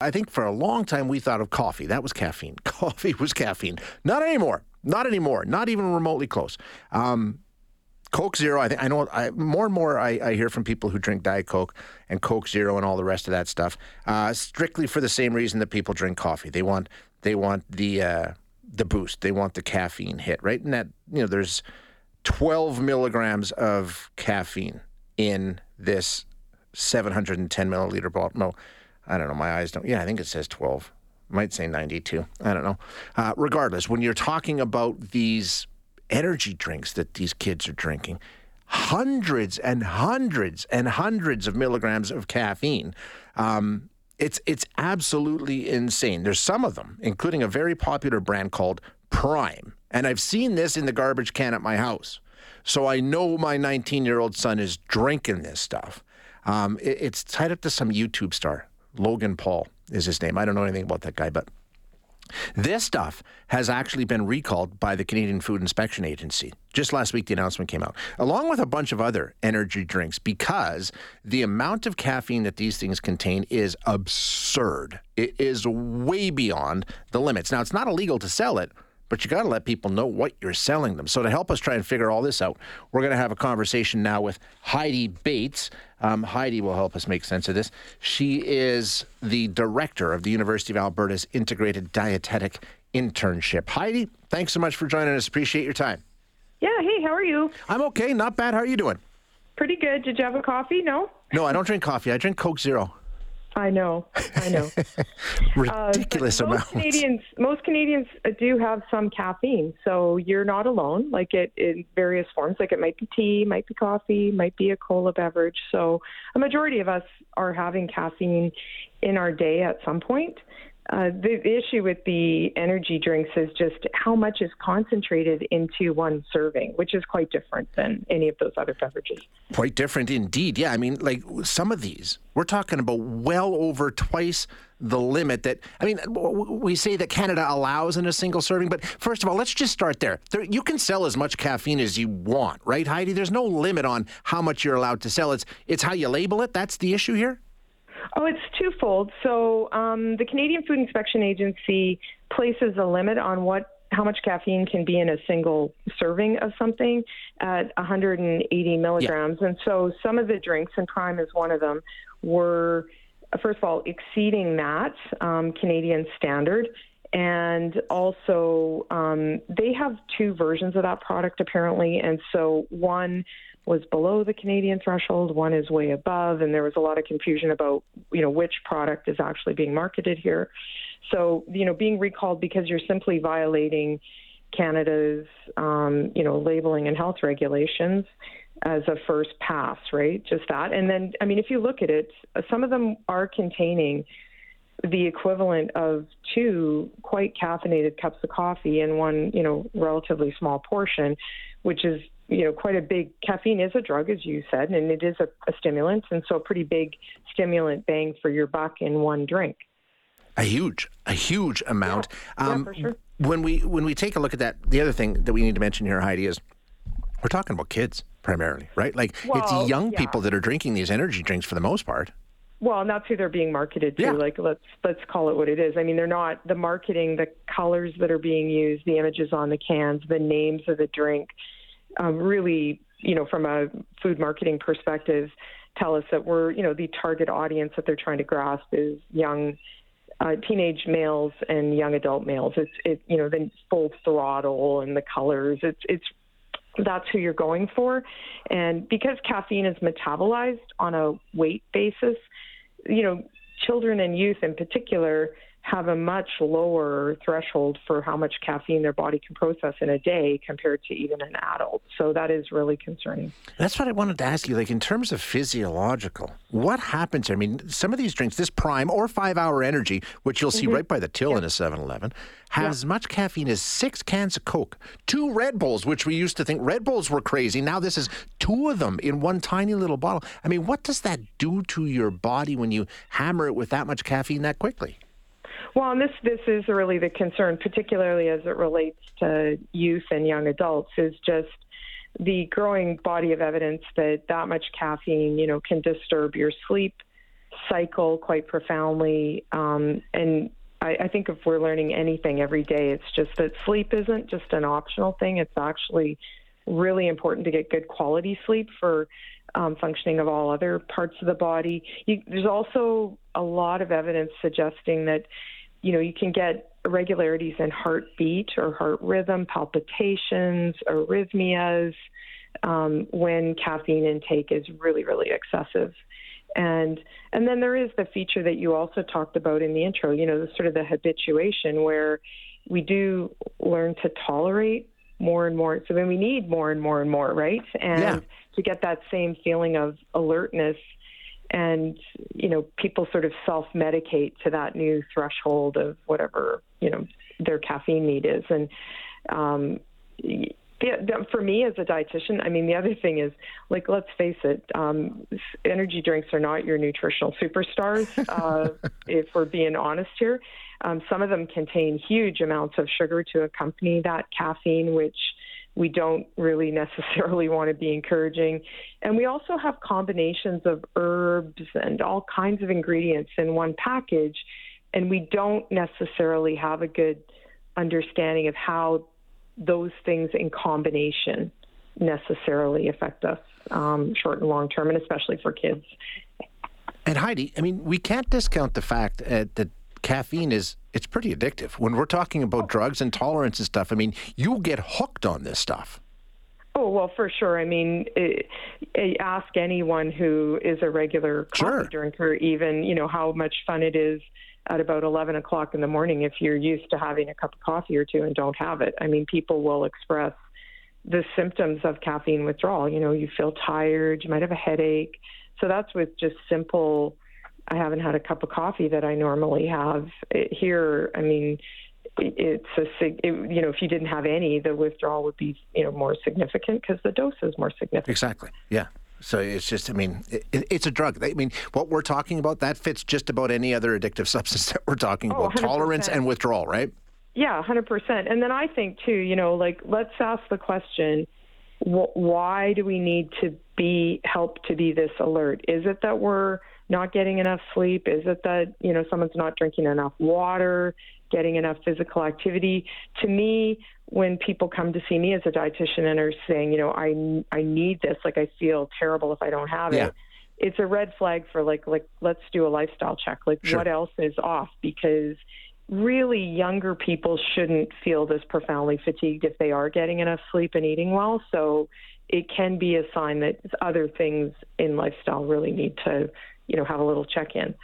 I think for a long time we thought of coffee. That was caffeine. Coffee was caffeine. Not anymore. Not anymore. Not even remotely close. Um, Coke Zero. I think I know. I, more and more, I, I, hear from people who drink Diet Coke and Coke Zero and all the rest of that stuff, uh, strictly for the same reason that people drink coffee. They want they want the uh, the boost. They want the caffeine hit. Right, and that you know, there's 12 milligrams of caffeine in this 710 milliliter bottle. No, I don't know. My eyes don't. Yeah, I think it says 12. Might say 92. I don't know. Uh, regardless, when you're talking about these energy drinks that these kids are drinking, hundreds and hundreds and hundreds of milligrams of caffeine. Um, it's it's absolutely insane. There's some of them, including a very popular brand called Prime, and I've seen this in the garbage can at my house. So I know my 19 year old son is drinking this stuff. Um, it, it's tied up to some YouTube star. Logan Paul is his name. I don't know anything about that guy, but this stuff has actually been recalled by the Canadian Food Inspection Agency. Just last week, the announcement came out, along with a bunch of other energy drinks, because the amount of caffeine that these things contain is absurd. It is way beyond the limits. Now, it's not illegal to sell it but you got to let people know what you're selling them. So to help us try and figure all this out, we're going to have a conversation now with Heidi Bates. Um, Heidi will help us make sense of this. She is the director of the University of Alberta's Integrated Dietetic Internship. Heidi, thanks so much for joining us. Appreciate your time. Yeah. Hey, how are you? I'm okay. Not bad. How are you doing? Pretty good. Did you have a coffee? No. No, I don't drink coffee. I drink Coke Zero. I know, I know. Ridiculous uh, amount. Most Canadians, most Canadians do have some caffeine, so you're not alone. Like it in various forms, like it might be tea, might be coffee, might be a cola beverage. So a majority of us are having caffeine in our day at some point. Uh, the, issue with the energy drinks is just how much is concentrated into one serving, which is quite different than any of those other beverages. Quite different indeed. Yeah, I mean, like some of these, we're talking about well over twice the limit that, I mean, we say that Canada allows in a single serving, but first of all, let's just start there. there. You can sell as much caffeine as you want, right, Heidi? There's no limit on how much you're allowed to sell. It's, it's how you label it. That's the issue here? Oh, it's twofold. So um, the Canadian Food Inspection Agency places a limit on what how much caffeine can be in a single serving of something at 180 milligrams. Yeah. And so some of the drinks, and Prime is one of them, were first of all exceeding that um, Canadian standard. And also, um, they have two versions of that product apparently. And so, one was below the Canadian threshold, one is way above, and there was a lot of confusion about, you know, which product is actually being marketed here. So, you know, being recalled because you're simply violating Canada's, um, you know, labeling and health regulations as a first pass, right? Just that. And then, I mean, if you look at it, some of them are containing the equivalent of two quite caffeinated cups of coffee in one, you know, relatively small portion, which is you know, quite a big caffeine is a drug, as you said, and it is a, a stimulant, and so a pretty big stimulant bang for your buck in one drink. A huge, a huge amount. Yeah, um, yeah for sure. When we when we take a look at that, the other thing that we need to mention here, Heidi, is we're talking about kids primarily, right? Like well, it's young yeah. people that are drinking these energy drinks for the most part. Well, and that's who they're being marketed to. Yeah. Like let's let's call it what it is. I mean, they're not the marketing, the colors that are being used, the images on the cans, the names of the drink um, really, you know, from a food marketing perspective, tell us that we're, you know, the target audience that they're trying to grasp is young uh, teenage males and young adult males. It's, it, you know, the full throttle and the colors. It's, it's, that's who you're going for. And because caffeine is metabolized on a weight basis, you know, children and youth in particular have a much lower threshold for how much caffeine their body can process in a day compared to even an adult. So that is really concerning. That's what I wanted to ask you. Like, in terms of physiological, what happens? I mean, some of these drinks, this prime or five hour energy, which you'll see mm-hmm. right by the till yeah. in a 7 Eleven, has yeah. as much caffeine as six cans of Coke, two Red Bulls, which we used to think Red Bulls were crazy. Now this is two of them in one tiny little bottle. I mean, what does that do to your body when you hammer it with that much caffeine that quickly? Well, and this this is really the concern, particularly as it relates to youth and young adults, is just the growing body of evidence that that much caffeine, you know, can disturb your sleep cycle quite profoundly. Um, and I, I think if we're learning anything every day, it's just that sleep isn't just an optional thing. It's actually really important to get good quality sleep for um, functioning of all other parts of the body. You, there's also a lot of evidence suggesting that you know, you can get irregularities in heartbeat or heart rhythm, palpitations, arrhythmias um, when caffeine intake is really, really excessive. And and then there is the feature that you also talked about in the intro, you know, the sort of the habituation where we do learn to tolerate more and more. So then we need more and more and more, right? And yeah. to get that same feeling of alertness and you know people sort of self medicate to that new threshold of whatever you know their caffeine need is and um for me as a dietitian, I mean, the other thing is, like, let's face it, um, energy drinks are not your nutritional superstars. Uh, if we're being honest here, um, some of them contain huge amounts of sugar to accompany that caffeine, which we don't really necessarily want to be encouraging. And we also have combinations of herbs and all kinds of ingredients in one package, and we don't necessarily have a good understanding of how those things in combination necessarily affect us um, short and long term, and especially for kids. And Heidi, I mean, we can't discount the fact uh, that caffeine is it's pretty addictive. When we're talking about drugs and tolerance and stuff, I mean, you get hooked on this stuff. Oh well, for sure. I mean, it, it, ask anyone who is a regular coffee sure. drinker, even you know how much fun it is at about 11 o'clock in the morning if you're used to having a cup of coffee or two and don't have it. I mean, people will express the symptoms of caffeine withdrawal. You know, you feel tired, you might have a headache. So that's with just simple I haven't had a cup of coffee that I normally have eh, here. I mean, it's a it, you know if you didn't have any, the withdrawal would be you know more significant because the dose is more significant. Exactly. Yeah. So it's just, I mean, it, it's a drug. I mean, what we're talking about that fits just about any other addictive substance that we're talking oh, about. Tolerance and withdrawal, right? Yeah, hundred percent. And then I think too, you know, like let's ask the question: wh- Why do we need to be help to be this alert? Is it that we're not getting enough sleep? Is it that, you know, someone's not drinking enough water, getting enough physical activity? To me, when people come to see me as a dietitian and are saying, you know, I I need this, like I feel terrible if I don't have yeah. it. It's a red flag for like like let's do a lifestyle check. Like sure. what else is off because really younger people shouldn't feel this profoundly fatigued if they are getting enough sleep and eating well. So it can be a sign that other things in lifestyle really need to you know, have a little check in.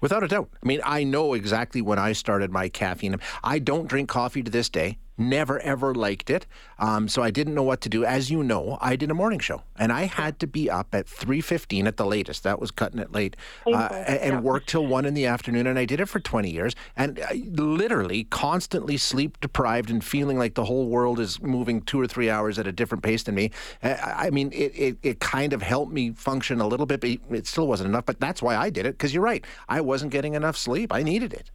Without a doubt. I mean, I know exactly when I started my caffeine. I don't drink coffee to this day. Never ever liked it. Um, so I didn't know what to do. As you know, I did a morning show, and I had to be up at three fifteen at the latest. That was cutting it late, uh, and yeah. work till one in the afternoon. And I did it for twenty years, and I literally constantly sleep deprived and feeling like the whole world is moving two or three hours at a different pace than me. I mean, it it, it kind of helped me function a little bit, but it still wasn't enough. But that's why I did it because you're right. I wasn't getting enough sleep. I needed it.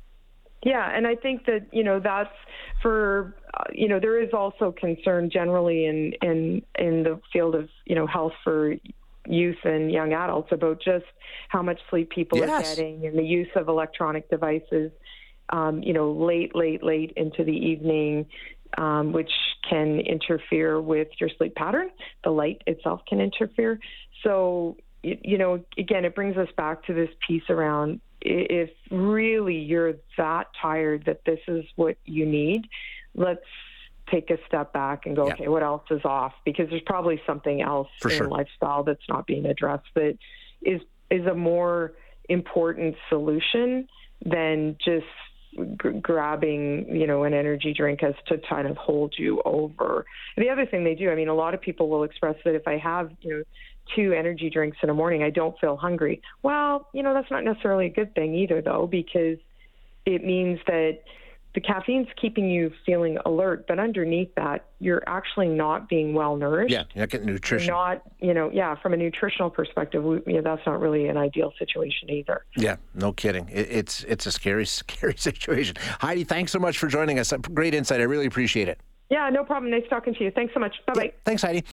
Yeah, and I think that you know that's for uh, you know there is also concern generally in in in the field of you know health for youth and young adults about just how much sleep people yes. are getting and the use of electronic devices um, you know late late late into the evening um, which can interfere with your sleep pattern the light itself can interfere so you know again it brings us back to this piece around if really you're that tired that this is what you need, let's take a step back and go, yeah. okay, what else is off? Because there's probably something else For in sure. lifestyle that's not being addressed that is is a more important solution than just g- grabbing, you know, an energy drink as to kind of hold you over. The other thing they do, I mean, a lot of people will express that if I have, you know, two energy drinks in the morning, I don't feel hungry. Well, you know, that's not necessarily a good thing either, though, because it means that the caffeine's keeping you feeling alert, but underneath that, you're actually not being well nourished. Yeah, you're not getting nutrition. You're not, you know, yeah, from a nutritional perspective, we, you know, that's not really an ideal situation either. Yeah, no kidding. It, it's it's a scary, scary situation. Heidi, thanks so much for joining us. Great insight. I really appreciate it. Yeah, no problem. Nice talking to you. Thanks so much. Bye bye. Yeah, thanks, Heidi.